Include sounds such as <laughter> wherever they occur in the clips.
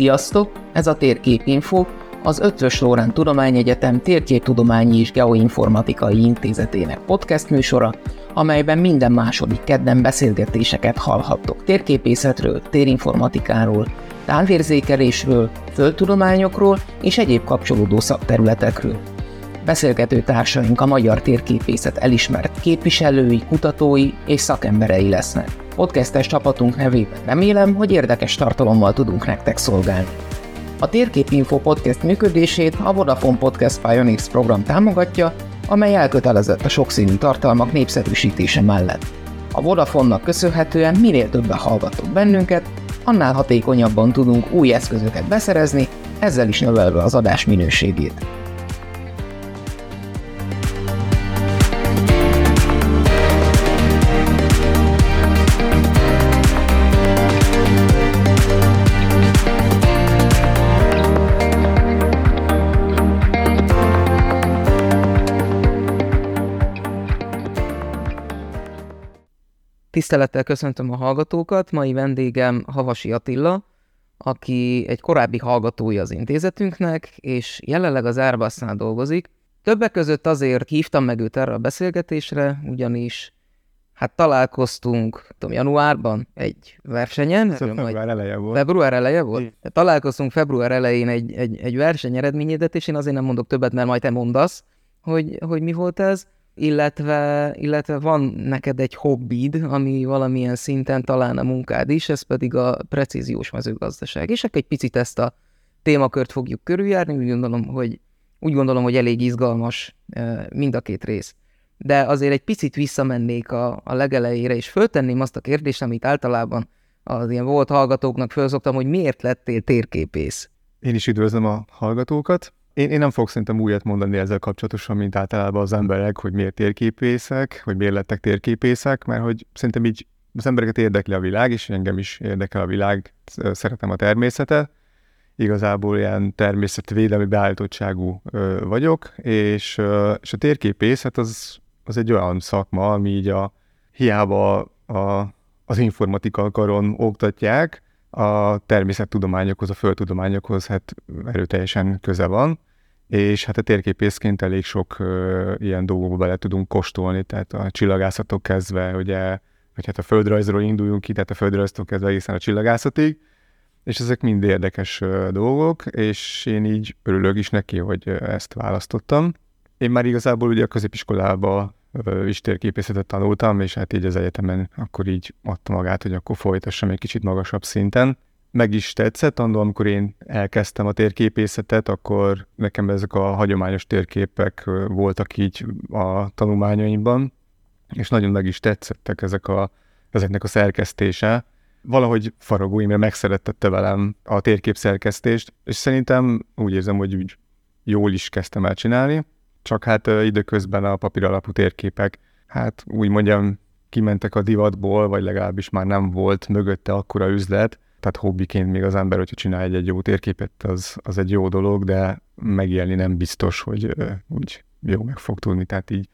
Sziasztok! Ez a Térképinfo, az Ötvös Lórán Tudományegyetem Térképtudományi és Geoinformatikai Intézetének podcast műsora, amelyben minden második kedden beszélgetéseket hallhattok térképészetről, térinformatikáról, távérzékelésről, földtudományokról és egyéb kapcsolódó szakterületekről. Beszélgető társaink a magyar térképészet elismert képviselői, kutatói és szakemberei lesznek podcastes csapatunk nevében remélem, hogy érdekes tartalommal tudunk nektek szolgálni. A Térképinfo podcast működését a Vodafone Podcast Pioneers program támogatja, amely elkötelezett a sokszínű tartalmak népszerűsítése mellett. A Vodafone-nak köszönhetően minél többen hallgatok bennünket, annál hatékonyabban tudunk új eszközöket beszerezni, ezzel is növelve az adás minőségét. Tisztelettel köszöntöm a hallgatókat, mai vendégem Havasi Attila, aki egy korábbi hallgatója az intézetünknek, és jelenleg az Airbusnál dolgozik. Többek között azért hívtam meg őt erre a beszélgetésre, ugyanis hát találkoztunk tudom, januárban egy versenyen. Február eleje volt. Február eleje volt? É. Találkoztunk február elején egy, egy, egy verseny eredményedet, és én azért nem mondok többet, mert majd te mondasz, hogy, hogy mi volt ez illetve, illetve van neked egy hobbid, ami valamilyen szinten talán a munkád is, ez pedig a precíziós mezőgazdaság. És egy picit ezt a témakört fogjuk körüljárni, úgy gondolom, hogy, úgy gondolom, hogy elég izgalmas mind a két rész. De azért egy picit visszamennék a, a legelejére, és föltenném azt a kérdést, amit általában az ilyen volt hallgatóknak fölszoktam, hogy miért lettél térképész? Én is üdvözlöm a hallgatókat. Én, én nem fogok szerintem újat mondani ezzel kapcsolatosan, mint általában az emberek, hogy miért térképészek, hogy miért lettek térképészek, mert hogy szerintem így az embereket érdekli a világ, és engem is érdekel a világ, szeretem a természetet. Igazából ilyen természetvédelmi beállítottságú vagyok, és, és a térképészet az, az egy olyan szakma, ami így a, hiába a, az informatika karon oktatják, a természettudományokhoz, a földtudományokhoz hát erőteljesen köze van, és hát a térképészként elég sok ö, ilyen dolgokba bele tudunk kóstolni, tehát a csillagászatok kezdve, ugye, vagy hát a földrajzról induljunk ki, tehát a földrajztól kezdve egészen a csillagászatig, és ezek mind érdekes ö, dolgok, és én így örülök is neki, hogy ezt választottam. Én már igazából ugye a középiskolában is térképészetet tanultam, és hát így az egyetemen akkor így adta magát, hogy akkor folytassam egy kicsit magasabb szinten. Meg is tetszett, annól, amikor én elkezdtem a térképészetet, akkor nekem ezek a hagyományos térképek voltak így a tanulmányaimban, és nagyon meg is tetszettek ezek a, ezeknek a szerkesztése. Valahogy Faragó Imre megszerettette velem a térkép szerkesztést, és szerintem úgy érzem, hogy úgy jól is kezdtem el csinálni, csak hát időközben a papír alapú térképek, hát úgy mondjam, kimentek a divatból, vagy legalábbis már nem volt mögötte akkora üzlet, tehát hobbiként még az ember, hogyha csinál egy, egy jó térképet, az, az egy jó dolog, de megélni nem biztos, hogy úgy jó meg fog tudni. Tehát így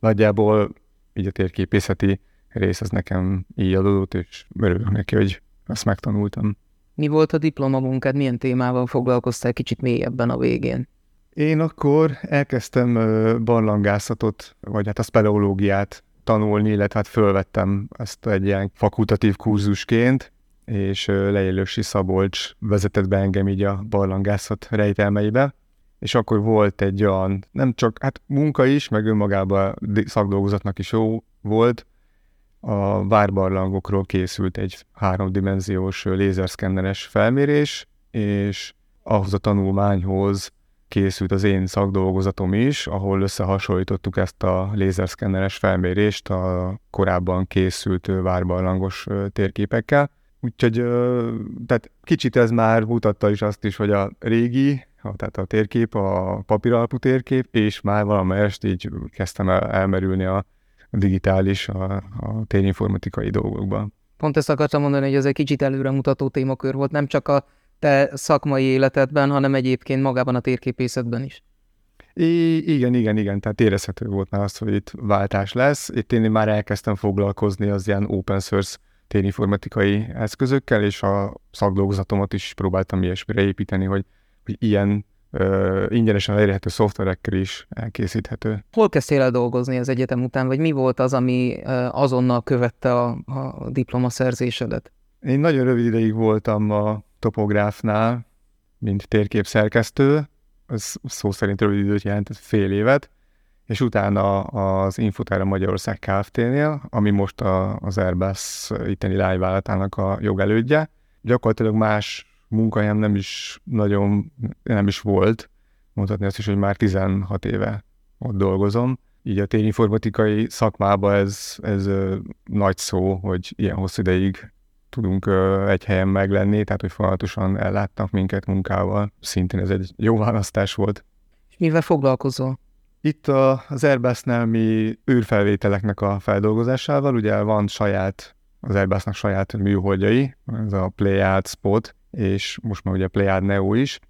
nagyjából így a térképészeti rész az nekem így adódott, és örülök neki, hogy azt megtanultam. Mi volt a diplomamunkád, milyen témával foglalkoztál kicsit mélyebben a végén? Én akkor elkezdtem barlangászatot, vagy hát a speleológiát tanulni, illetve hát fölvettem ezt egy ilyen fakultatív kurzusként, és Leélősi Szabolcs vezetett be engem így a barlangászat rejtelmeibe, és akkor volt egy olyan, nem csak, hát munka is, meg önmagában szakdolgozatnak is jó volt, a várbarlangokról készült egy háromdimenziós lézerszkenneres felmérés, és ahhoz a tanulmányhoz készült az én szakdolgozatom is, ahol összehasonlítottuk ezt a lézerszkenneres felmérést a korábban készült várbarlangos térképekkel. Úgyhogy tehát kicsit ez már mutatta is azt is, hogy a régi, tehát a térkép, a papíralapú térkép, és már valamelyest így kezdtem el, elmerülni a digitális, a, a térinformatikai dolgokban. Pont ezt akartam mondani, hogy ez egy kicsit előremutató témakör volt, nem csak a te szakmai életedben, hanem egyébként magában a térképészetben is. I- igen, igen, igen, tehát érezhető volt már az, hogy itt váltás lesz. Itt én már elkezdtem foglalkozni az ilyen open source térinformatikai eszközökkel, és a szakdolgozatomat is próbáltam ilyesmire építeni, hogy, hogy ilyen uh, ingyenesen elérhető szoftverekkel is elkészíthető. Hol kezdtél el dolgozni az egyetem után, vagy mi volt az, ami azonnal követte a, a diplomaszerzésedet? Én nagyon rövid ideig voltam a topográfnál, mint térképszerkesztő, ez szó szerint rövid időt jelentett fél évet, és utána az Infotára Magyarország Kft-nél, ami most a, az Airbus itteni lányvállalatának a jogelődje. Gyakorlatilag más munkahelyem nem is nagyon, nem is volt, mondhatni azt is, hogy már 16 éve ott dolgozom. Így a tényinformatikai szakmában ez, ez nagy szó, hogy ilyen hosszú ideig tudunk egy helyen meglenni, tehát hogy folyamatosan ellátnak minket munkával. Szintén ez egy jó választás volt. És mivel foglalkozol? Itt a, az Airbusnál mi űrfelvételeknek a feldolgozásával, ugye van saját, az Airbusnak saját műholdjai, ez a Pleiad Spot, és most már ugye Pleiad Neo is,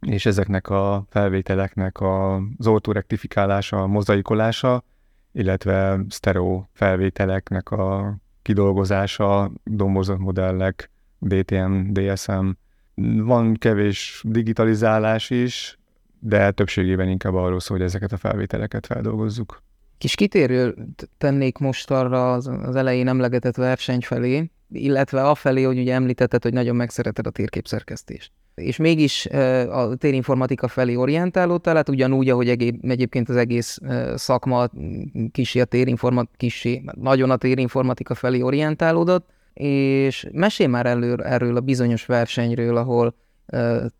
és ezeknek a felvételeknek az ortorektifikálása, mozaikolása, illetve stereo felvételeknek a kidolgozása, dombozott modellek, DTM, DSM. Van kevés digitalizálás is, de többségében inkább arról szól, hogy ezeket a felvételeket feldolgozzuk. Kis kitérő tennék most arra az, elején emlegetett verseny felé, illetve afelé, hogy ugye említetted, hogy nagyon megszereted a térképszerkesztést. És mégis a térinformatika felé orientálódtál, hát ugyanúgy, ahogy egyébként az egész szakma kisi a térinformatika, kisi, nagyon a térinformatika felé orientálódott, és mesél már elő, erről a bizonyos versenyről, ahol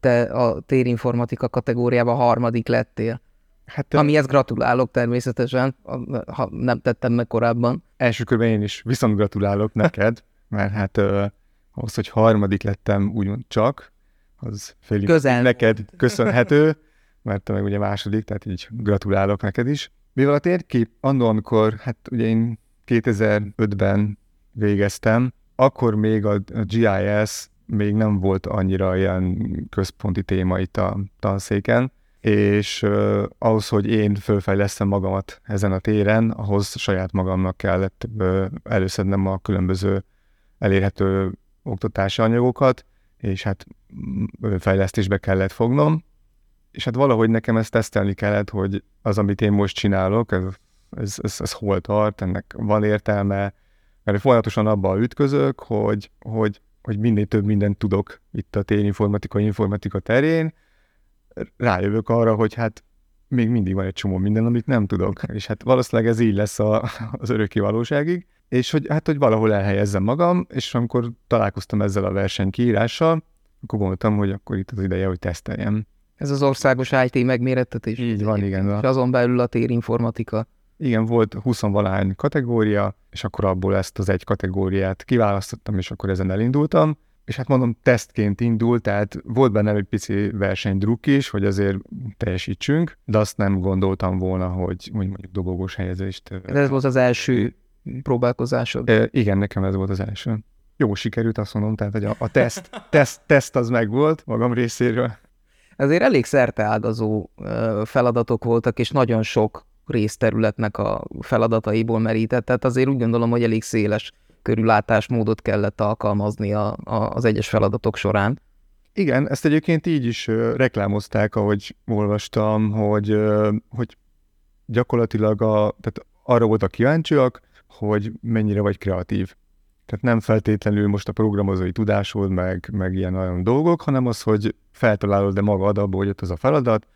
te a térinformatika kategóriában harmadik lettél. Hát, Amihez gratulálok természetesen, ha nem tettem meg korábban. Első körben én is viszont gratulálok neked, <laughs> mert hát ahhoz, hogy harmadik lettem úgymond csak, az félig Közel. neked köszönhető, mert te meg ugye második, tehát így gratulálok neked is. Mivel a térkép annól, amikor, hát ugye én 2005-ben végeztem, akkor még a, a GIS még nem volt annyira ilyen központi téma itt a tanszéken, és uh, ahhoz, hogy én fölfejlesztem magamat ezen a téren, ahhoz saját magamnak kellett uh, előszednem a különböző elérhető oktatási anyagokat, és hát fejlesztésbe kellett fognom, és hát valahogy nekem ezt tesztelni kellett, hogy az, amit én most csinálok, ez, ez, ez, ez hol tart, ennek van értelme, mert folyamatosan abban ütközök, hogy, hogy hogy minél több mindent tudok itt a térinformatika, informatika terén, rájövök arra, hogy hát még mindig van egy csomó minden, amit nem tudok. És hát valószínűleg ez így lesz a, az örökké valóságig. És hogy hát, hogy valahol elhelyezzem magam, és amikor találkoztam ezzel a verseny kiírással, akkor gondoltam, hogy akkor itt az ideje, hogy teszteljem. Ez az országos IT megmérettetés. Így van, igen. És azon belül a térinformatika. Igen, volt 20 valány kategória, és akkor abból ezt az egy kategóriát kiválasztottam, és akkor ezen elindultam. És hát mondom, tesztként indult, tehát volt benne egy pici versenydruk is, hogy azért teljesítsünk, de azt nem gondoltam volna, hogy, hogy mondjuk dobogós helyezést. Ez volt az első próbálkozásod? E, igen, nekem ez volt az első. Jó sikerült, azt mondom, tehát hogy a, a teszt, teszt, teszt az meg volt magam részéről. Ezért elég szerteágazó feladatok voltak, és nagyon sok részterületnek a feladataiból merített, tehát azért úgy gondolom, hogy elég széles körülátásmódot kellett alkalmazni a, a, az egyes feladatok során. Igen, ezt egyébként így is reklámozták, ahogy olvastam, hogy, hogy gyakorlatilag a, tehát arra voltak kíváncsiak, hogy mennyire vagy kreatív. Tehát nem feltétlenül most a programozói tudásod, meg, meg ilyen olyan dolgok, hanem az, hogy feltalálod-e magad abból, hogy ott az a feladat,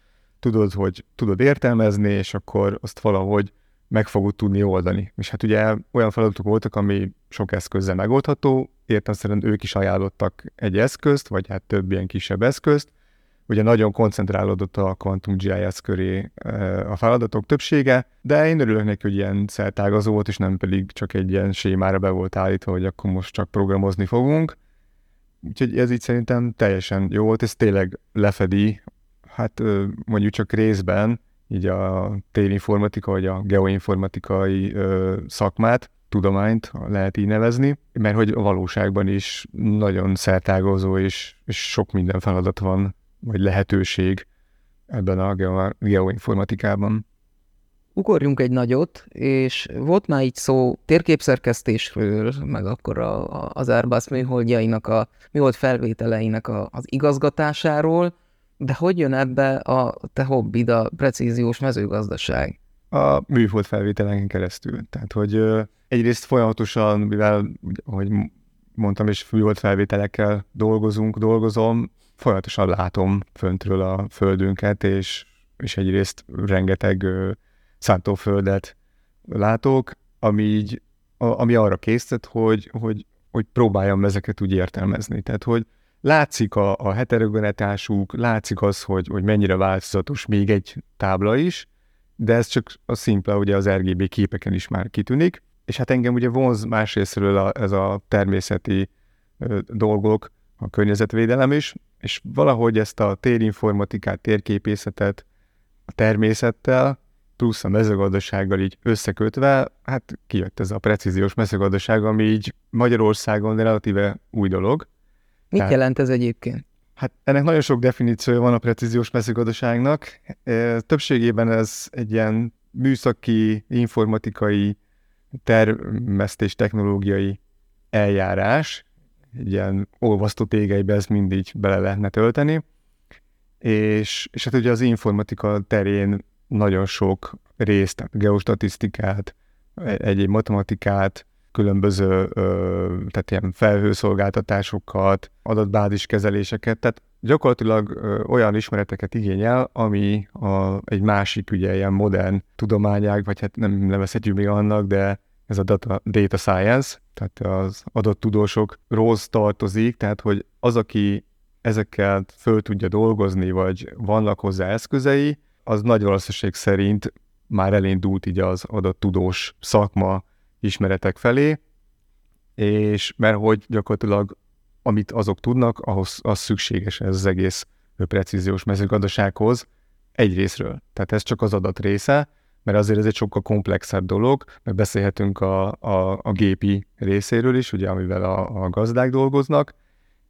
tudod, hogy tudod értelmezni, és akkor azt valahogy meg fogod tudni oldani. És hát ugye olyan feladatok voltak, ami sok eszközzel megoldható, értem ők is ajánlottak egy eszközt, vagy hát több ilyen kisebb eszközt, ugye nagyon koncentrálódott a Quantum GIS köré eh, a feladatok többsége, de én örülök neki, hogy ilyen szertágazó volt, és nem pedig csak egy ilyen sémára be volt állítva, hogy akkor most csak programozni fogunk. Úgyhogy ez így szerintem teljesen jó volt, ez tényleg lefedi Hát mondjuk csak részben így a térinformatika vagy a geoinformatikai szakmát tudományt, lehet így nevezni, mert hogy a valóságban is nagyon szertágozó és, és sok minden feladat van, vagy lehetőség ebben a geoinformatikában. Ugorjunk egy nagyot, és volt már így szó térképszerkesztésről, meg akkor a, a, az Airbus műholdjainak, a műhold felvételeinek a, az igazgatásáról, de hogy jön ebbe a te hobbid, a precíziós mezőgazdaság? A műhold felvételenken keresztül. Tehát, hogy egyrészt folyamatosan, mivel, ahogy mondtam, és műhold felvételekkel dolgozunk, dolgozom, folyamatosan látom föntről a földünket, és, és egyrészt rengeteg szántóföldet látok, ami így, ami arra készített, hogy, hogy, hogy próbáljam ezeket úgy értelmezni. Tehát, hogy látszik a, a heterogenetásuk, látszik az, hogy, hogy mennyire változatos még egy tábla is, de ez csak a szimpla, ugye az RGB képeken is már kitűnik, és hát engem ugye vonz másrésztről a, ez a természeti ö, dolgok, a környezetvédelem is, és valahogy ezt a térinformatikát, térképészetet a természettel, plusz a mezőgazdasággal így összekötve, hát kijött ez a precíziós mezőgazdaság, ami így Magyarországon relatíve új dolog. Mit Tehát, jelent ez egyébként? Hát ennek nagyon sok definíciója van a precíziós mezőgazdaságnak. Többségében ez egy ilyen műszaki, informatikai, termesztés technológiai eljárás, egy ilyen olvasztó tégelybe ez mindig bele lehetne tölteni, és, és hát ugye az informatika terén nagyon sok részt, geostatisztikát, e-, egyéb matematikát, különböző tehát ilyen felhőszolgáltatásokat, adatbáziskezeléseket, tehát gyakorlatilag olyan ismereteket igényel, ami a, egy másik ugye ilyen modern tudományág, vagy hát nem nevezhetjük még annak, de ez a data, data science, tehát az adott tudósokról tartozik, tehát hogy az, aki ezekkel föl tudja dolgozni, vagy vannak hozzá eszközei, az nagy valószínűség szerint már elindult így az adott tudós szakma ismeretek felé, és mert hogy gyakorlatilag amit azok tudnak, ahhoz az szükséges ez az egész precíziós mezőgazdasághoz egyrésztről. Tehát ez csak az adat része, mert azért ez egy sokkal komplexebb dolog, mert beszélhetünk a, a, a gépi részéről is, ugye, amivel a, a gazdák dolgoznak,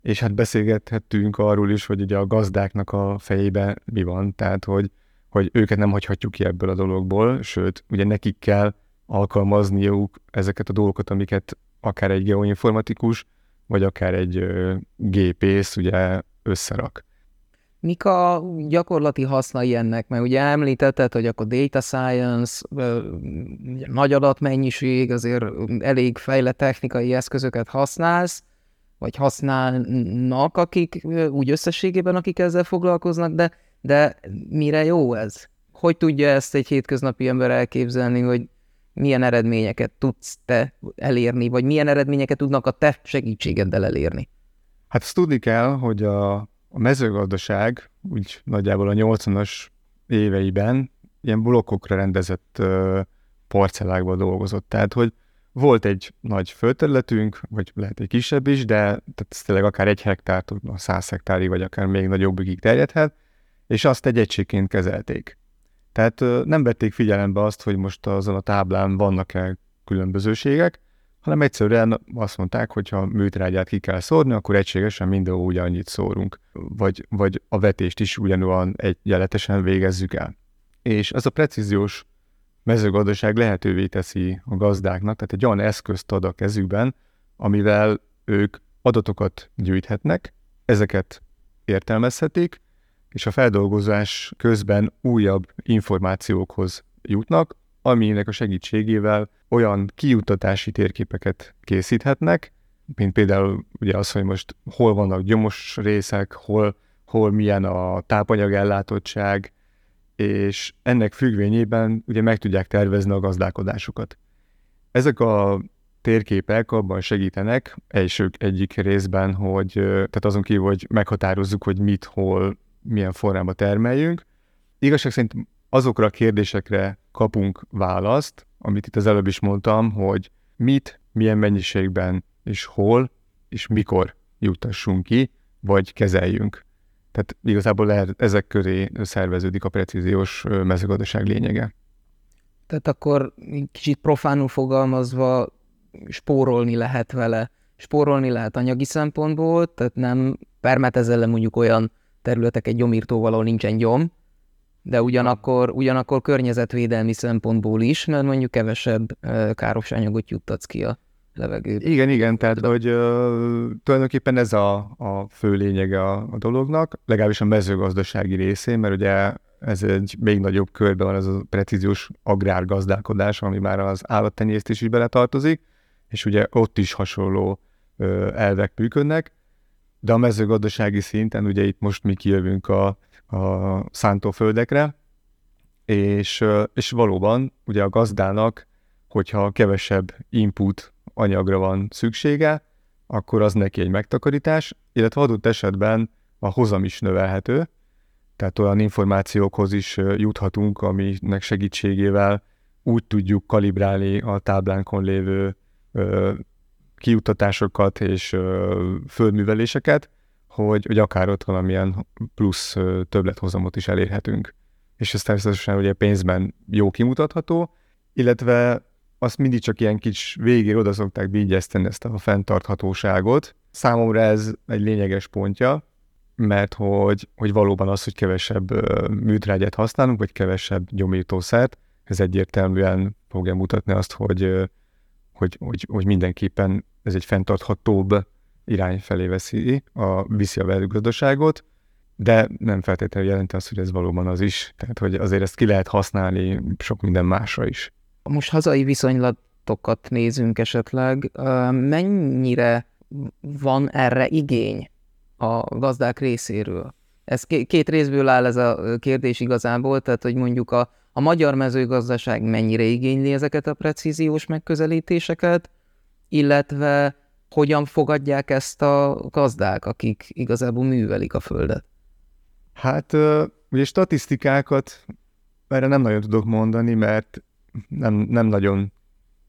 és hát beszélgethettünk arról is, hogy ugye a gazdáknak a fejében mi van, tehát hogy, hogy őket nem hagyhatjuk ki ebből a dologból, sőt, ugye nekik kell alkalmazniuk ezeket a dolgokat, amiket akár egy geoinformatikus, vagy akár egy ö, gépész ugye összerak. Mik a gyakorlati hasznai ennek? Mert ugye említetted, hogy akkor data science, nagy adatmennyiség, azért elég fejlett technikai eszközöket használsz, vagy használnak, akik úgy összességében, akik ezzel foglalkoznak, de, de mire jó ez? Hogy tudja ezt egy hétköznapi ember elképzelni, hogy milyen eredményeket tudsz te elérni, vagy milyen eredményeket tudnak a te segítségeddel elérni? Hát azt tudni kell, hogy a, a mezőgazdaság úgy nagyjából a 80-as éveiben ilyen blokkokra rendezett uh, parcellákban dolgozott. Tehát, hogy volt egy nagy földterületünk, vagy lehet egy kisebb is, de tehát ez tényleg akár egy hektár, a száz hektárig, vagy akár még nagyobbig terjedhet, és azt egy egységként kezelték. Tehát nem vették figyelembe azt, hogy most azon a táblán vannak-e különbözőségek, hanem egyszerűen azt mondták, hogy ha műtrágyát ki kell szórni, akkor egységesen mindenhol ugyannyit szórunk, vagy, vagy a vetést is ugyanúan egyenletesen végezzük el. És ez a precíziós mezőgazdaság lehetővé teszi a gazdáknak, tehát egy olyan eszközt ad a kezükben, amivel ők adatokat gyűjthetnek, ezeket értelmezhetik, és a feldolgozás közben újabb információkhoz jutnak, aminek a segítségével olyan kiutatási térképeket készíthetnek, mint például ugye az, hogy most hol vannak gyomos részek, hol, hol milyen a tápanyag ellátottság, és ennek függvényében ugye meg tudják tervezni a gazdálkodásukat. Ezek a térképek abban segítenek, elsők egyik részben, hogy tehát azon kívül, hogy meghatározzuk, hogy mit, hol, milyen forrába termeljünk. Igazság szerint azokra a kérdésekre kapunk választ, amit itt az előbb is mondtam, hogy mit, milyen mennyiségben és hol és mikor juttassunk ki, vagy kezeljünk. Tehát igazából lehet, ezek köré szerveződik a precíziós mezőgazdaság lényege. Tehát akkor kicsit profánul fogalmazva spórolni lehet vele. Spórolni lehet anyagi szempontból, tehát nem permetezel le mondjuk olyan területeket gyomírtóval, ahol nincsen gyom, de ugyanakkor, ugyanakkor környezetvédelmi szempontból is, mert mondjuk kevesebb káros anyagot juttatsz ki a levegőbe. Igen, igen, tehát hogy uh, tulajdonképpen ez a, a fő lényege a, a dolognak, legalábbis a mezőgazdasági részén, mert ugye ez egy még nagyobb körben van ez a precíziós agrárgazdálkodás, ami már az állattenyésztés is beletartozik, és ugye ott is hasonló elvek működnek, de a mezőgazdasági szinten ugye itt most mi kijövünk a, a szántóföldekre, és, és valóban ugye a gazdának, hogyha kevesebb input anyagra van szüksége, akkor az neki egy megtakarítás, illetve adott esetben a hozam is növelhető, tehát olyan információkhoz is juthatunk, aminek segítségével úgy tudjuk kalibrálni a táblánkon lévő kiuttatásokat és ö, földműveléseket, hogy, hogy akár ott valamilyen plusz többlethozamot is elérhetünk. És ez természetesen ugye pénzben jó kimutatható, illetve azt mindig csak ilyen kis végére oda szokták bígyeszteni ezt a fenntarthatóságot. Számomra ez egy lényeges pontja, mert hogy, hogy valóban az, hogy kevesebb műtrágyát használunk, vagy kevesebb gyomítószert, ez egyértelműen fogja mutatni azt, hogy, hogy, hogy, hogy mindenképpen ez egy fenntarthatóbb irány felé veszi a, viszi a velőgazdaságot, de nem feltétlenül jelenti azt, hogy ez valóban az is. Tehát, hogy azért ezt ki lehet használni sok minden másra is. Most hazai viszonylatokat nézünk esetleg. Mennyire van erre igény a gazdák részéről? Ez két részből áll ez a kérdés igazából, tehát hogy mondjuk a, a magyar mezőgazdaság mennyire igényli ezeket a precíziós megközelítéseket, illetve hogyan fogadják ezt a gazdák, akik igazából művelik a földet? Hát ugye statisztikákat erre nem nagyon tudok mondani, mert nem, nem nagyon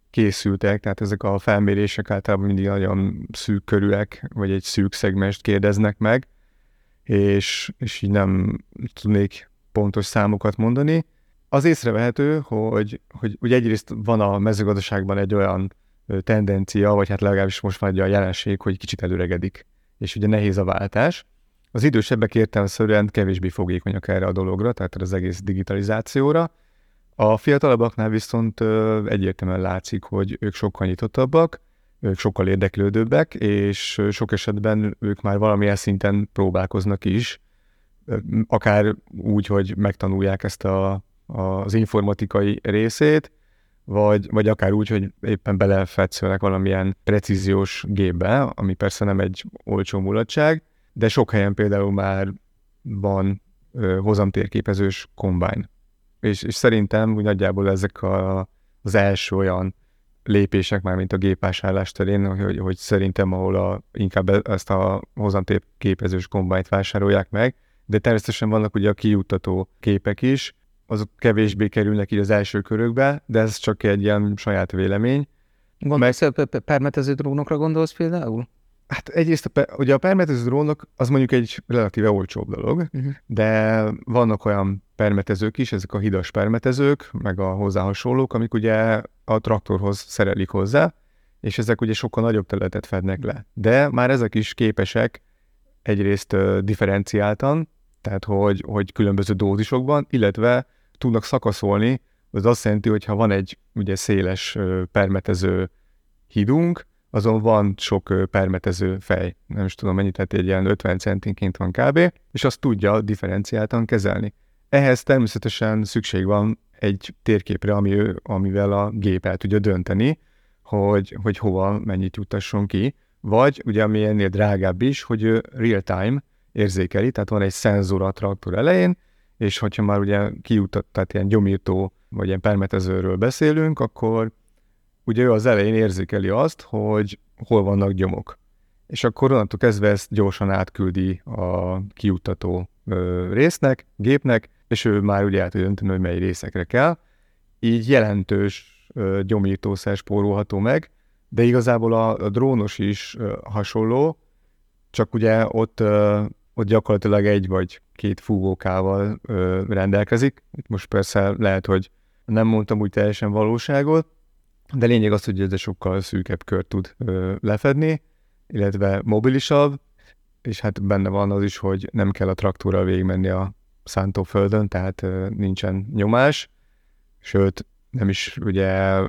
készültek, tehát ezek a felmérések általában mindig nagyon szűk körűek, vagy egy szűk szegmest kérdeznek meg, és, és így nem tudnék pontos számokat mondani. Az észrevehető, hogy, hogy, hogy egyrészt van a mezőgazdaságban egy olyan tendencia, vagy hát legalábbis most már a jelenség, hogy kicsit előregedik, és ugye nehéz a váltás. Az idősebbek értelmszerűen kevésbé fogékonyak erre a dologra, tehát az egész digitalizációra. A fiatalabbaknál viszont egyértelműen látszik, hogy ők sokkal nyitottabbak, ők sokkal érdeklődőbbek, és sok esetben ők már valamilyen szinten próbálkoznak is, akár úgy, hogy megtanulják ezt a, az informatikai részét, vagy, vagy akár úgy, hogy éppen belefetszölnek valamilyen precíziós gépbe, ami persze nem egy olcsó mulatság, de sok helyen például már van ö, hozamtérképezős kombány. És, és szerintem úgy nagyjából ezek a, az első olyan lépések már, mint a gépvásárlás terén, hogy, hogy szerintem ahol a, inkább ezt a hozamtérképezős kombányt vásárolják meg, de természetesen vannak ugye a kijuttató képek is, azok kevésbé kerülnek így az első körökbe, de ez csak egy ilyen saját vélemény. Gondolsz, Meg... permetező drónokra gondolsz például? Hát egyrészt a, ugye a permetező drónok az mondjuk egy relatíve olcsóbb dolog, uh-huh. de vannak olyan permetezők is, ezek a hidas permetezők, meg a hozzá hasonlók, amik ugye a traktorhoz szerelik hozzá, és ezek ugye sokkal nagyobb területet fednek le. De már ezek is képesek egyrészt uh, differenciáltan, tehát hogy, hogy különböző dózisokban, illetve tudnak szakaszolni, az azt jelenti, hogy ha van egy ugye széles permetező hídunk, azon van sok permetező fej, nem is tudom mennyi, tehát egy ilyen 50 centinként van kb., és azt tudja differenciáltan kezelni. Ehhez természetesen szükség van egy térképre, ami, amivel a gép el tudja dönteni, hogy, hogy hova mennyit juttasson ki, vagy ugye ami ennél drágább is, hogy real-time érzékeli, tehát van egy szenzor a traktor elején, és hogyha már ugye kijutott, tehát ilyen gyomírtó, vagy ilyen permetezőről beszélünk, akkor ugye ő az elején érzékeli azt, hogy hol vannak gyomok. És akkor onnantól kezdve ezt gyorsan átküldi a kijuttató résznek, gépnek, és ő már ugye el tudja dönteni, hogy mely részekre kell. Így jelentős ö, gyomírtószer spórolható meg, de igazából a, a drónos is hasonló, csak ugye ott ott gyakorlatilag egy vagy két fúvókával ö, rendelkezik. Itt most persze lehet, hogy nem mondtam úgy teljesen valóságot, de lényeg az, hogy ez sokkal szűkebb kört tud ö, lefedni, illetve mobilisabb, és hát benne van az is, hogy nem kell a traktorral végigmenni a szántóföldön, tehát ö, nincsen nyomás, sőt, nem is ugye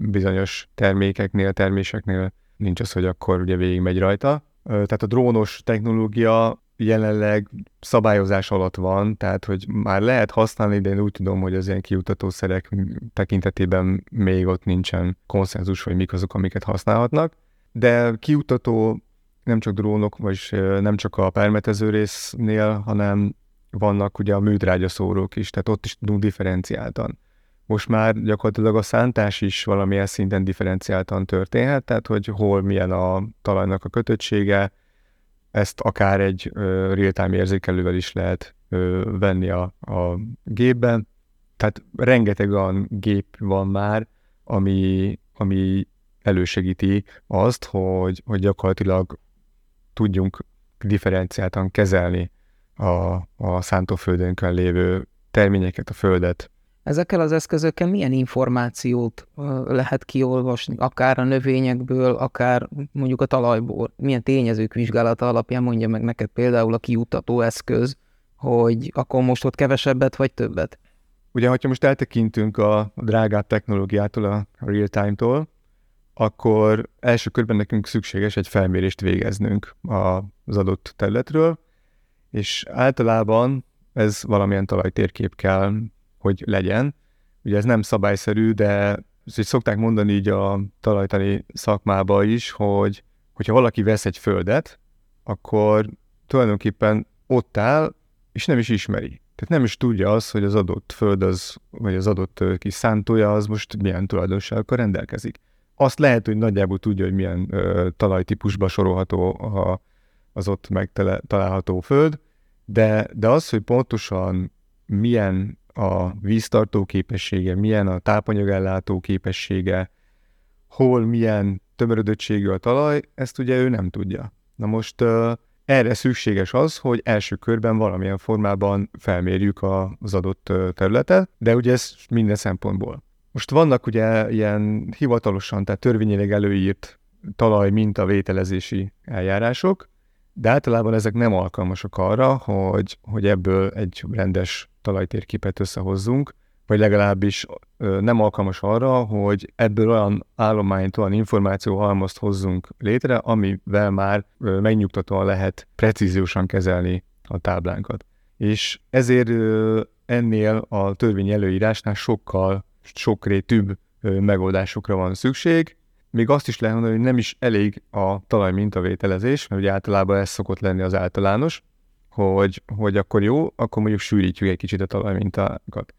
bizonyos termékeknél, terméseknél nincs az, hogy akkor ugye végigmegy rajta. Tehát a drónos technológia jelenleg szabályozás alatt van, tehát hogy már lehet használni, de én úgy tudom, hogy az ilyen kiutatószerek tekintetében még ott nincsen konszenzus, hogy mik azok, amiket használhatnak. De kiutató nem csak drónok, vagy nem csak a permetező résznél, hanem vannak ugye a műtrágyaszórók is, tehát ott is tudunk differenciáltan most már gyakorlatilag a szántás is valamilyen szinten differenciáltan történhet, tehát hogy hol milyen a talajnak a kötöttsége, ezt akár egy real-time érzékelővel is lehet venni a, a gépben. Tehát rengeteg olyan gép van már, ami, ami elősegíti azt, hogy, hogy gyakorlatilag tudjunk differenciáltan kezelni a, a szántóföldünkön lévő terményeket, a földet, Ezekkel az eszközökkel milyen információt lehet kiolvasni, akár a növényekből, akár mondjuk a talajból? Milyen tényezők vizsgálata alapján mondja meg neked például a kiutató eszköz, hogy akkor most ott kevesebbet vagy többet? Ugye, hogyha most eltekintünk a drágább technológiától, a real-time-tól, akkor első körben nekünk szükséges egy felmérést végeznünk az adott területről, és általában ez valamilyen talajtérkép kell hogy legyen. Ugye ez nem szabályszerű, de ezt szokták mondani így a talajtani szakmába is, hogy hogyha valaki vesz egy földet, akkor tulajdonképpen ott áll, és nem is ismeri. Tehát nem is tudja az, hogy az adott föld az, vagy az adott kis szántója az most milyen tulajdonságokkal rendelkezik. Azt lehet, hogy nagyjából tudja, hogy milyen ö, talajtípusba sorolható a, az ott megtalálható föld, de, de az, hogy pontosan milyen a víztartó képessége, milyen a tápanyagellátó képessége, hol milyen tömörödöttségű a talaj, ezt ugye ő nem tudja. Na most uh, erre szükséges az, hogy első körben valamilyen formában felmérjük a, az adott területet, de ugye ez minden szempontból. Most vannak ugye ilyen hivatalosan, tehát törvényileg előírt talaj mintavételezési eljárások, de általában ezek nem alkalmasak arra, hogy, hogy ebből egy rendes talajtérképet összehozzunk, vagy legalábbis nem alkalmas arra, hogy ebből olyan állományt, olyan információ halmazt hozzunk létre, amivel már megnyugtatóan lehet precíziósan kezelni a táblánkat. És ezért ennél a törvény előírásnál sokkal sokrétűbb megoldásokra van szükség, még azt is lehet mondani, hogy nem is elég a talaj mintavételezés, mert ugye általában ez szokott lenni az általános, hogy, hogy akkor jó, akkor mondjuk sűrítjük egy kicsit a talajmintákat.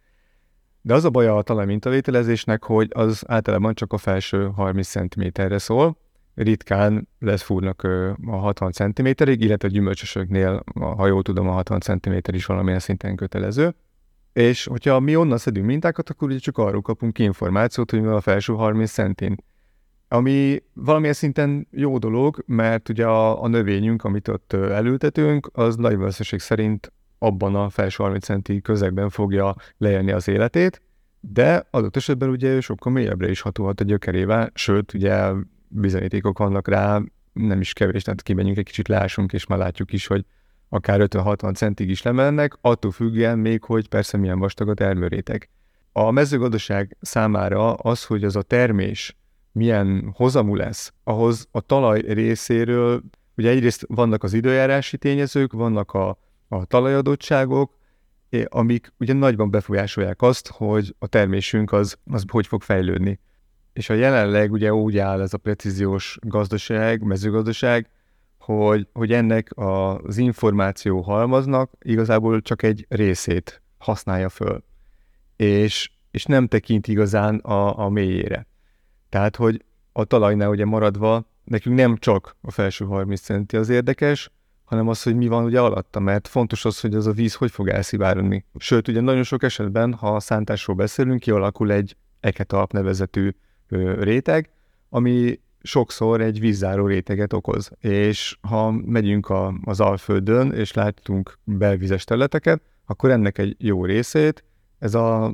De az a baj a talajmintavételezésnek, hogy az általában csak a felső 30 cm-re szól, ritkán lesz fúrnak a 60 cm-ig, illetve a gyümölcsösöknél, ha jól tudom, a 60 cm is valamilyen szinten kötelező. És hogyha mi onnan szedünk mintákat, akkor ugye csak arról kapunk információt, hogy mi a felső 30 centin ami valamilyen szinten jó dolog, mert ugye a, a növényünk, amit ott elültetünk, az nagy valószínűség szerint abban a felső 30 centi közegben fogja leélni az életét, de adott esetben ugye sokkal mélyebbre is hatolhat a gyökerével, sőt, ugye bizonyítékok vannak rá, nem is kevés, tehát kimegyünk egy kicsit leásunk, és már látjuk is, hogy akár 50-60 centig is lemennek, attól függően még, hogy persze milyen vastag a termőrétek. A mezőgazdaság számára az, hogy az a termés milyen hozamú lesz, ahhoz a talaj részéről, ugye egyrészt vannak az időjárási tényezők, vannak a, a talajadottságok, amik ugye nagyban befolyásolják azt, hogy a termésünk az, az hogy fog fejlődni. És a jelenleg ugye úgy áll ez a precíziós gazdaság, mezőgazdaság, hogy, hogy ennek az információ halmaznak igazából csak egy részét használja föl, és, és nem tekint igazán a, a mélyére. Tehát, hogy a talajnál ugye maradva, nekünk nem csak a felső 30 centi az érdekes, hanem az, hogy mi van ugye alatta, mert fontos az, hogy az a víz hogy fog elszivárogni. Sőt, ugye nagyon sok esetben, ha a szántásról beszélünk, kialakul egy eketalp nevezetű réteg, ami sokszor egy vízzáró réteget okoz. És ha megyünk a, az Alföldön, és látunk belvizes területeket, akkor ennek egy jó részét ez a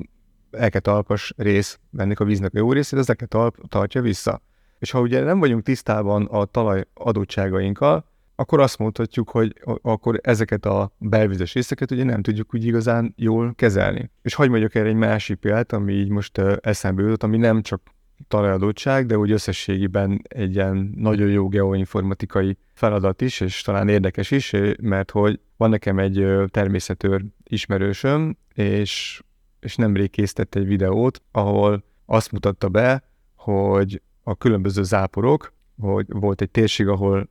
eketalpas rész, ennek a víznek a jó részét, az eketalp tartja vissza. És ha ugye nem vagyunk tisztában a talaj adottságainkkal, akkor azt mondhatjuk, hogy akkor ezeket a belvizes részeket ugye nem tudjuk úgy igazán jól kezelni. És hagyj mondjuk erre egy másik példát, ami így most eszembe jutott, ami nem csak talajadottság, de úgy összességében egy ilyen nagyon jó geoinformatikai feladat is, és talán érdekes is, mert hogy van nekem egy természetőr ismerősöm, és, és nemrég készített egy videót, ahol azt mutatta be, hogy a különböző záporok, hogy volt egy térség, ahol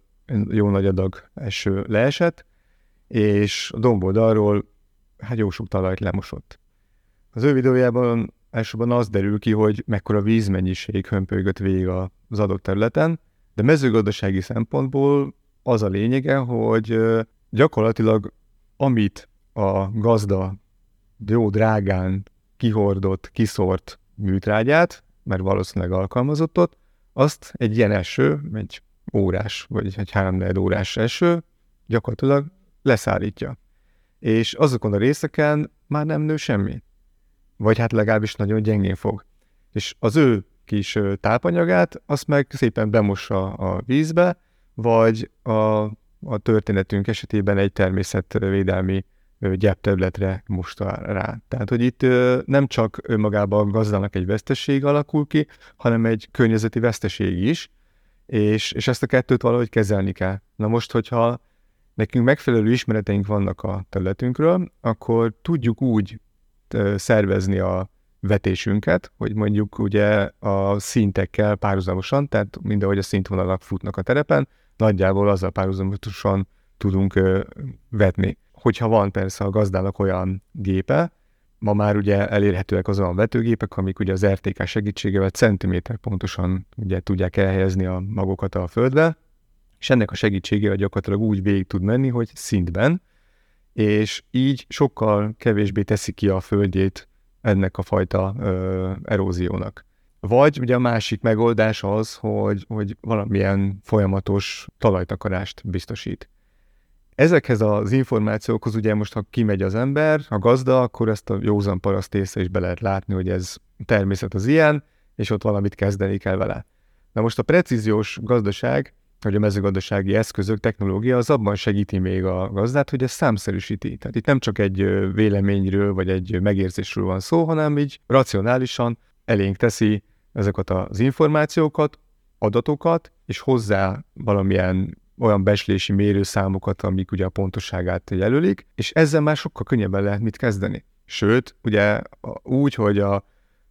jó nagy adag eső leesett, és a domboldalról hát jó sok talajt lemosott. Az ő videójában elsősorban az derül ki, hogy mekkora vízmennyiség hömpölygött végig az adott területen, de mezőgazdasági szempontból az a lényege, hogy gyakorlatilag amit a gazda jó drágán kihordott, kiszort műtrágyát, mert valószínűleg alkalmazott ott, azt egy ilyen eső, egy órás, vagy egy három órás eső gyakorlatilag leszállítja. És azokon a részeken már nem nő semmi. Vagy hát legalábbis nagyon gyengén fog. És az ő kis tápanyagát, azt meg szépen bemossa a vízbe, vagy a, a történetünk esetében egy természetvédelmi gyepterületre mosta rá. Tehát, hogy itt nem csak önmagában a gazdának egy veszteség alakul ki, hanem egy környezeti veszteség is, és, és ezt a kettőt valahogy kezelni kell. Na most, hogyha nekünk megfelelő ismereteink vannak a területünkről, akkor tudjuk úgy szervezni a vetésünket, hogy mondjuk ugye a szintekkel párhuzamosan, tehát mindahogy a szintvonalak futnak a terepen, nagyjából azzal párhuzamosan tudunk vetni. Hogyha van persze a gazdának olyan gépe, Ma már ugye elérhetőek az olyan vetőgépek, amik ugye az RTK segítségével centiméter pontosan ugye tudják elhelyezni a magokat a földbe, és ennek a segítségével gyakorlatilag úgy végig tud menni, hogy szintben, és így sokkal kevésbé teszi ki a földjét ennek a fajta ö, eróziónak. Vagy ugye a másik megoldás az, hogy, hogy valamilyen folyamatos talajtakarást biztosít. Ezekhez az információkhoz ugye most, ha kimegy az ember, a gazda, akkor ezt a józan paraszt észre is be lehet látni, hogy ez természet az ilyen, és ott valamit kezdeni kell vele. Na most a precíziós gazdaság, vagy a mezőgazdasági eszközök, technológia az abban segíti még a gazdát, hogy ez számszerűsíti. Tehát itt nem csak egy véleményről, vagy egy megérzésről van szó, hanem így racionálisan elénk teszi ezeket az információkat, adatokat, és hozzá valamilyen olyan beslési mérőszámokat, amik ugye a pontosságát jelölik, és ezzel már sokkal könnyebben lehet mit kezdeni. Sőt, ugye úgy, hogy a, a,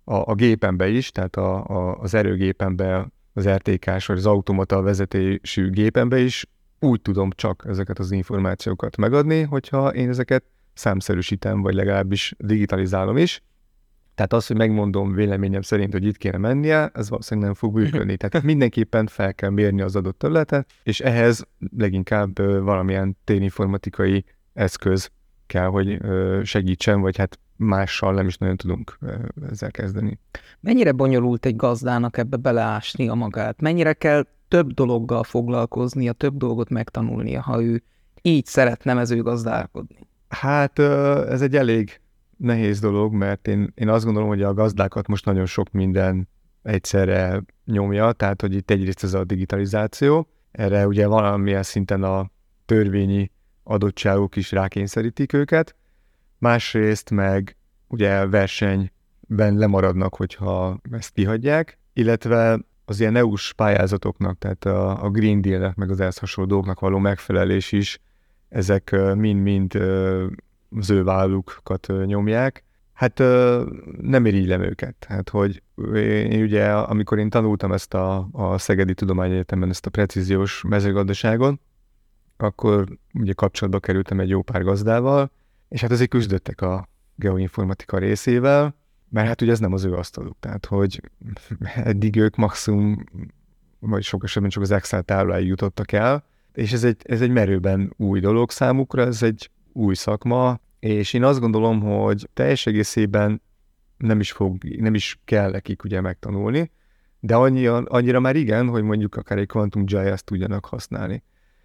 a gépembe is, tehát a, a, az erőgépembe, az RTK-s vagy az automata vezetésű gépembe is úgy tudom csak ezeket az információkat megadni, hogyha én ezeket számszerűsítem, vagy legalábbis digitalizálom is, tehát az, hogy megmondom véleményem szerint, hogy itt kéne mennie, ez valószínűleg nem fog működni. Tehát mindenképpen fel kell mérni az adott területet, és ehhez leginkább valamilyen téninformatikai eszköz kell, hogy segítsen, vagy hát mással nem is nagyon tudunk ezzel kezdeni. Mennyire bonyolult egy gazdának ebbe beleásni a magát? Mennyire kell több dologgal foglalkoznia, több dolgot megtanulnia, ha ő így szeretne mezőgazdálkodni? Hát ez egy elég nehéz dolog, mert én, én azt gondolom, hogy a gazdákat most nagyon sok minden egyszerre nyomja, tehát hogy itt egyrészt ez a digitalizáció, erre ugye valamilyen szinten a törvényi adottságok is rákényszerítik őket, másrészt meg ugye versenyben lemaradnak, hogyha ezt kihagyják, illetve az ilyen EU-s pályázatoknak, tehát a, a Green Deal-nek, meg az ehhez hasonló dolgoknak való megfelelés is, ezek mind-mind az ő vállukat nyomják. Hát nem irigylem őket. Hát, hogy én ugye, amikor én tanultam ezt a, a Szegedi Tudományegyetemen, ezt a precíziós mezőgazdaságon, akkor ugye kapcsolatba kerültem egy jó pár gazdával, és hát azért küzdöttek a geoinformatika részével, mert hát ugye ez nem az ő asztaluk. Tehát, hogy <laughs> eddig ők maximum, vagy sok esetben csak az Excel tábláig jutottak el, és ez egy, ez egy merőben új dolog számukra, ez egy új szakma, és én azt gondolom, hogy teljes egészében nem is, fog, nem is kell nekik ugye megtanulni, de annyi, annyira már igen, hogy mondjuk akár egy Quantum ezt tudjanak használni.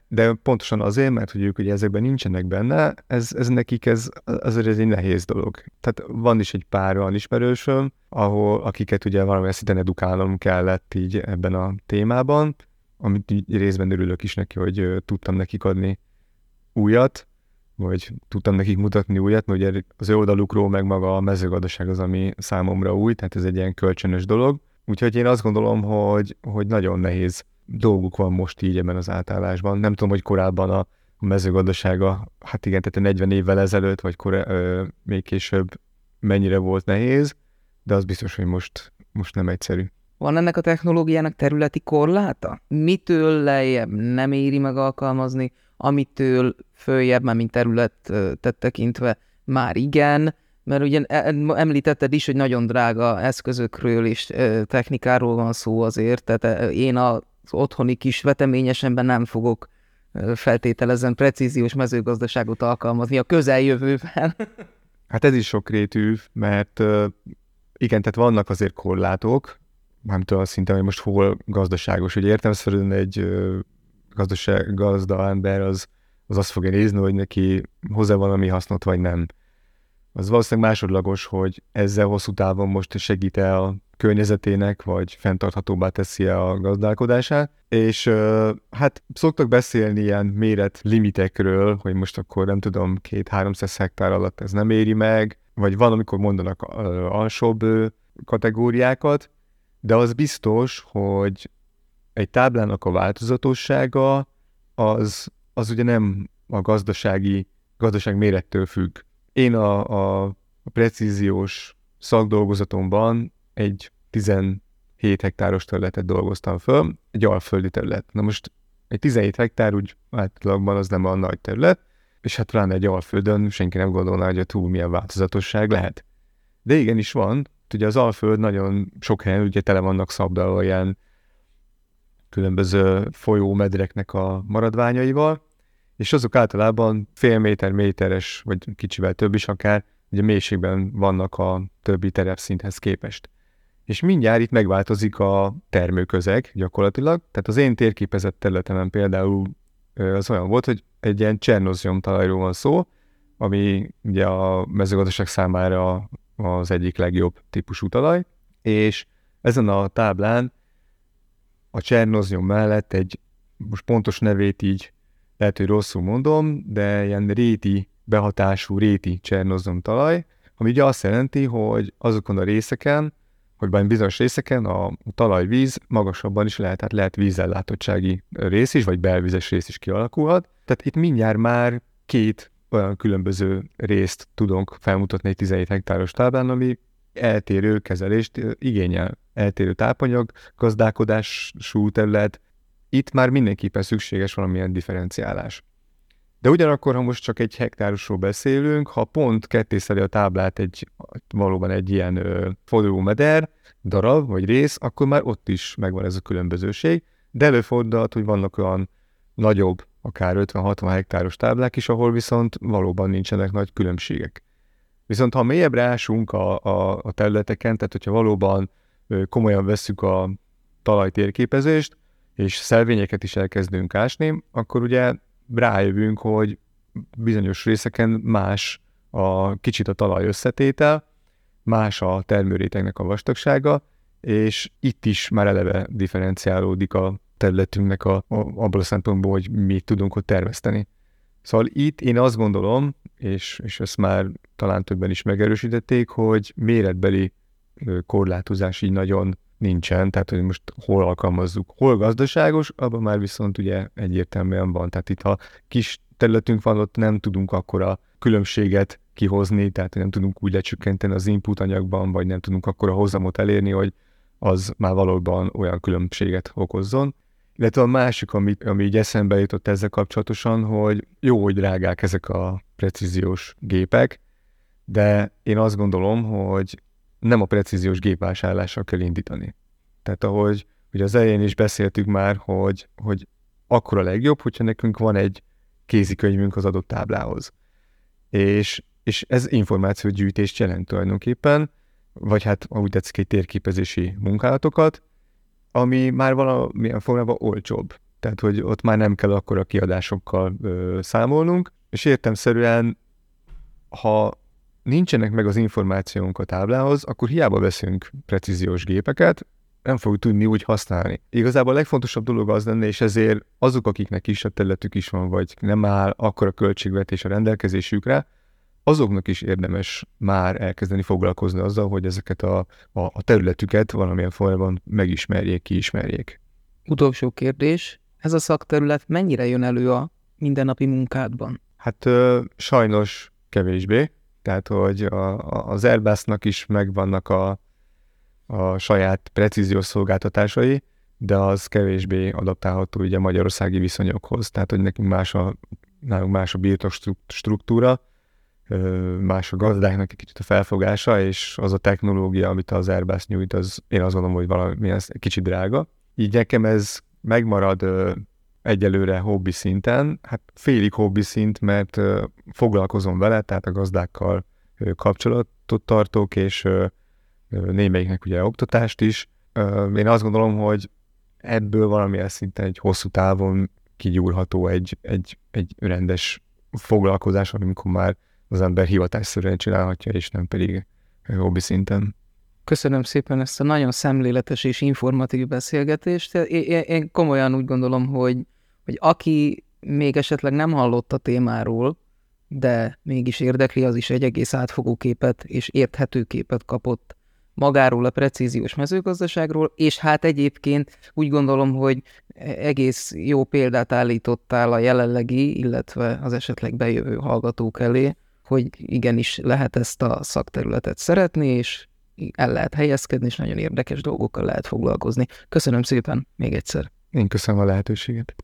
de pontosan azért, mert hogy ők ugye ezekben nincsenek benne, ez, ez nekik ez, azért ez egy nehéz dolog. Tehát van is egy pár olyan ismerősöm, ahol, akiket ugye valamilyen szinten edukálnom kellett így ebben a témában, amit így részben örülök is neki, hogy tudtam nekik adni újat, vagy tudtam nekik mutatni újat, mert ugye az ő oldalukról meg maga a mezőgazdaság az, ami számomra új, tehát ez egy ilyen kölcsönös dolog. Úgyhogy én azt gondolom, hogy, hogy nagyon nehéz dolguk van most így ebben az átállásban. Nem tudom, hogy korábban a, mezőgazdasága, hát igen, tehát 40 évvel ezelőtt, vagy korá, ö, még később mennyire volt nehéz, de az biztos, hogy most, most nem egyszerű. Van ennek a technológiának területi korláta? Mitől lejjebb nem éri meg alkalmazni, amitől följebb, már mint területet tekintve már igen, mert ugye e, említetted is, hogy nagyon drága eszközökről és technikáról van szó azért, tehát én az otthoni kis veteményesemben nem fogok feltételezem precíziós mezőgazdaságot alkalmazni a közeljövőben. <laughs> Hát ez is sokrétű, mert igen, tehát vannak azért korlátok, nem tudom szinte, hogy most hol gazdaságos, hogy értem szerint egy gazdaság, gazda ember az, az azt fogja nézni, hogy neki hozzá valami hasznot, vagy nem. Az valószínűleg másodlagos, hogy ezzel hosszú távon most segít-e a környezetének, vagy fenntarthatóbbá teszi a gazdálkodását. És hát szoktak beszélni ilyen méret limitekről, hogy most akkor nem tudom, két-háromszáz hektár alatt ez nem éri meg, vagy van, amikor mondanak alsóbb kategóriákat, de az biztos, hogy egy táblának a változatossága az, az ugye nem a gazdasági, gazdaság mérettől függ. Én a, a, a precíziós szakdolgozatomban egy 17 hektáros területet dolgoztam föl, egy alföldi terület. Na most egy 17 hektár úgy általában az nem a nagy terület, és hát pláne egy alföldön senki nem gondolná, hogy a túl milyen változatosság lehet. De igenis van, ugye az alföld nagyon sok helyen ugye tele vannak szabdalva ilyen különböző folyómedreknek a maradványaival, és azok általában fél méter, méteres, vagy kicsivel több is akár, ugye mélységben vannak a többi terepszinthez képest. És mindjárt itt megváltozik a termőközeg gyakorlatilag, tehát az én térképezett területemen például az olyan volt, hogy egy ilyen csernozium talajról van szó, ami ugye a mezőgazdaság számára az egyik legjobb típusú talaj, és ezen a táblán a Csernozium mellett egy, most pontos nevét így lehet, hogy rosszul mondom, de ilyen réti behatású réti Csernozium talaj, ami ugye azt jelenti, hogy azokon a részeken, hogy bizonyos részeken a talajvíz magasabban is lehet, tehát lehet vízellátottsági rész is, vagy belvizes rész is kialakulhat. Tehát itt mindjárt már két olyan különböző részt tudunk felmutatni egy 17 hektáros táblán, ami eltérő kezelést igényel. Eltérő tápanyag, gazdálkodású terület, itt már mindenképpen szükséges valamilyen differenciálás. De ugyanakkor, ha most csak egy hektárosról beszélünk, ha pont kettészeli a táblát egy valóban egy ilyen ö, meder, darab vagy rész, akkor már ott is megvan ez a különbözőség, de előfordulhat, hogy vannak olyan nagyobb, akár 50-60 hektáros táblák is, ahol viszont valóban nincsenek nagy különbségek. Viszont ha mélyebbre ásunk a, a, a területeken, tehát hogyha valóban komolyan vesszük a talajtérképezést, és szelvényeket is elkezdünk ásni, akkor ugye rájövünk, hogy bizonyos részeken más a kicsit a talaj összetétel, más a termőrétegnek a vastagsága, és itt is már eleve differenciálódik a területünknek a, a, abból a szempontból, hogy mit tudunk ott termeszteni. Szóval itt én azt gondolom, és, és ezt már talán többen is megerősítették, hogy méretbeli korlátozás így nagyon nincsen, tehát hogy most hol alkalmazzuk, hol gazdaságos, abban már viszont ugye egyértelműen van. Tehát itt ha kis területünk van, ott nem tudunk akkora különbséget kihozni, tehát nem tudunk úgy lecsökkenteni az input anyagban, vagy nem tudunk akkora hozamot elérni, hogy az már valóban olyan különbséget okozzon. Illetve a másik, ami, ami így eszembe jutott ezzel kapcsolatosan, hogy jó, hogy drágák ezek a precíziós gépek, de én azt gondolom, hogy nem a precíziós gépvásárlással kell indítani. Tehát ahogy ugye az elején is beszéltük már, hogy, hogy akkor a legjobb, hogyha nekünk van egy kézikönyvünk az adott táblához. És, és ez információgyűjtést jelent tulajdonképpen, vagy hát, ahogy tetszik, egy térképezési munkálatokat, ami már valamilyen formában olcsóbb. tehát hogy ott már nem kell akkor a kiadásokkal ö, számolnunk, és értemszerűen, ha nincsenek meg az információnk a táblához, akkor hiába veszünk precíziós gépeket, nem fogjuk tudni úgy használni. Igazából a legfontosabb dolog az lenne, és ezért azok, akiknek kisebb területük is van, vagy nem áll akkor a költségvetés a rendelkezésükre, azoknak is érdemes már elkezdeni foglalkozni azzal, hogy ezeket a, a, a területüket valamilyen formában megismerjék, kiismerjék. Utolsó kérdés. Ez a szakterület mennyire jön elő a mindennapi munkádban? Hát ö, sajnos kevésbé. Tehát, hogy a, a, az Airbusnak is megvannak a, a saját precíziós szolgáltatásai, de az kevésbé adaptálható ugye magyarországi viszonyokhoz. Tehát, hogy nekünk más a, nálunk más a birtok struktúra, más a gazdáknak egy kicsit a felfogása, és az a technológia, amit az Airbus nyújt, az én azt gondolom, hogy valami ez kicsit drága. Így nekem ez megmarad egyelőre hobbi szinten, hát félig hobbi szint, mert foglalkozom vele, tehát a gazdákkal kapcsolatot tartok, és némelyiknek ugye oktatást is. Én azt gondolom, hogy ebből valamilyen szinten egy hosszú távon kigyúrható egy, egy, egy rendes foglalkozás, amikor már az ember hivatásszerűen csinálhatja, és nem pedig hobbi szinten. Köszönöm szépen ezt a nagyon szemléletes és informatív beszélgetést. Én, komolyan úgy gondolom, hogy, hogy aki még esetleg nem hallott a témáról, de mégis érdekli, az is egy egész átfogó képet és érthető képet kapott magáról a precíziós mezőgazdaságról, és hát egyébként úgy gondolom, hogy egész jó példát állítottál a jelenlegi, illetve az esetleg bejövő hallgatók elé, hogy igenis lehet ezt a szakterületet szeretni, és el lehet helyezkedni, és nagyon érdekes dolgokkal lehet foglalkozni. Köszönöm szépen még egyszer. Én köszönöm a lehetőséget.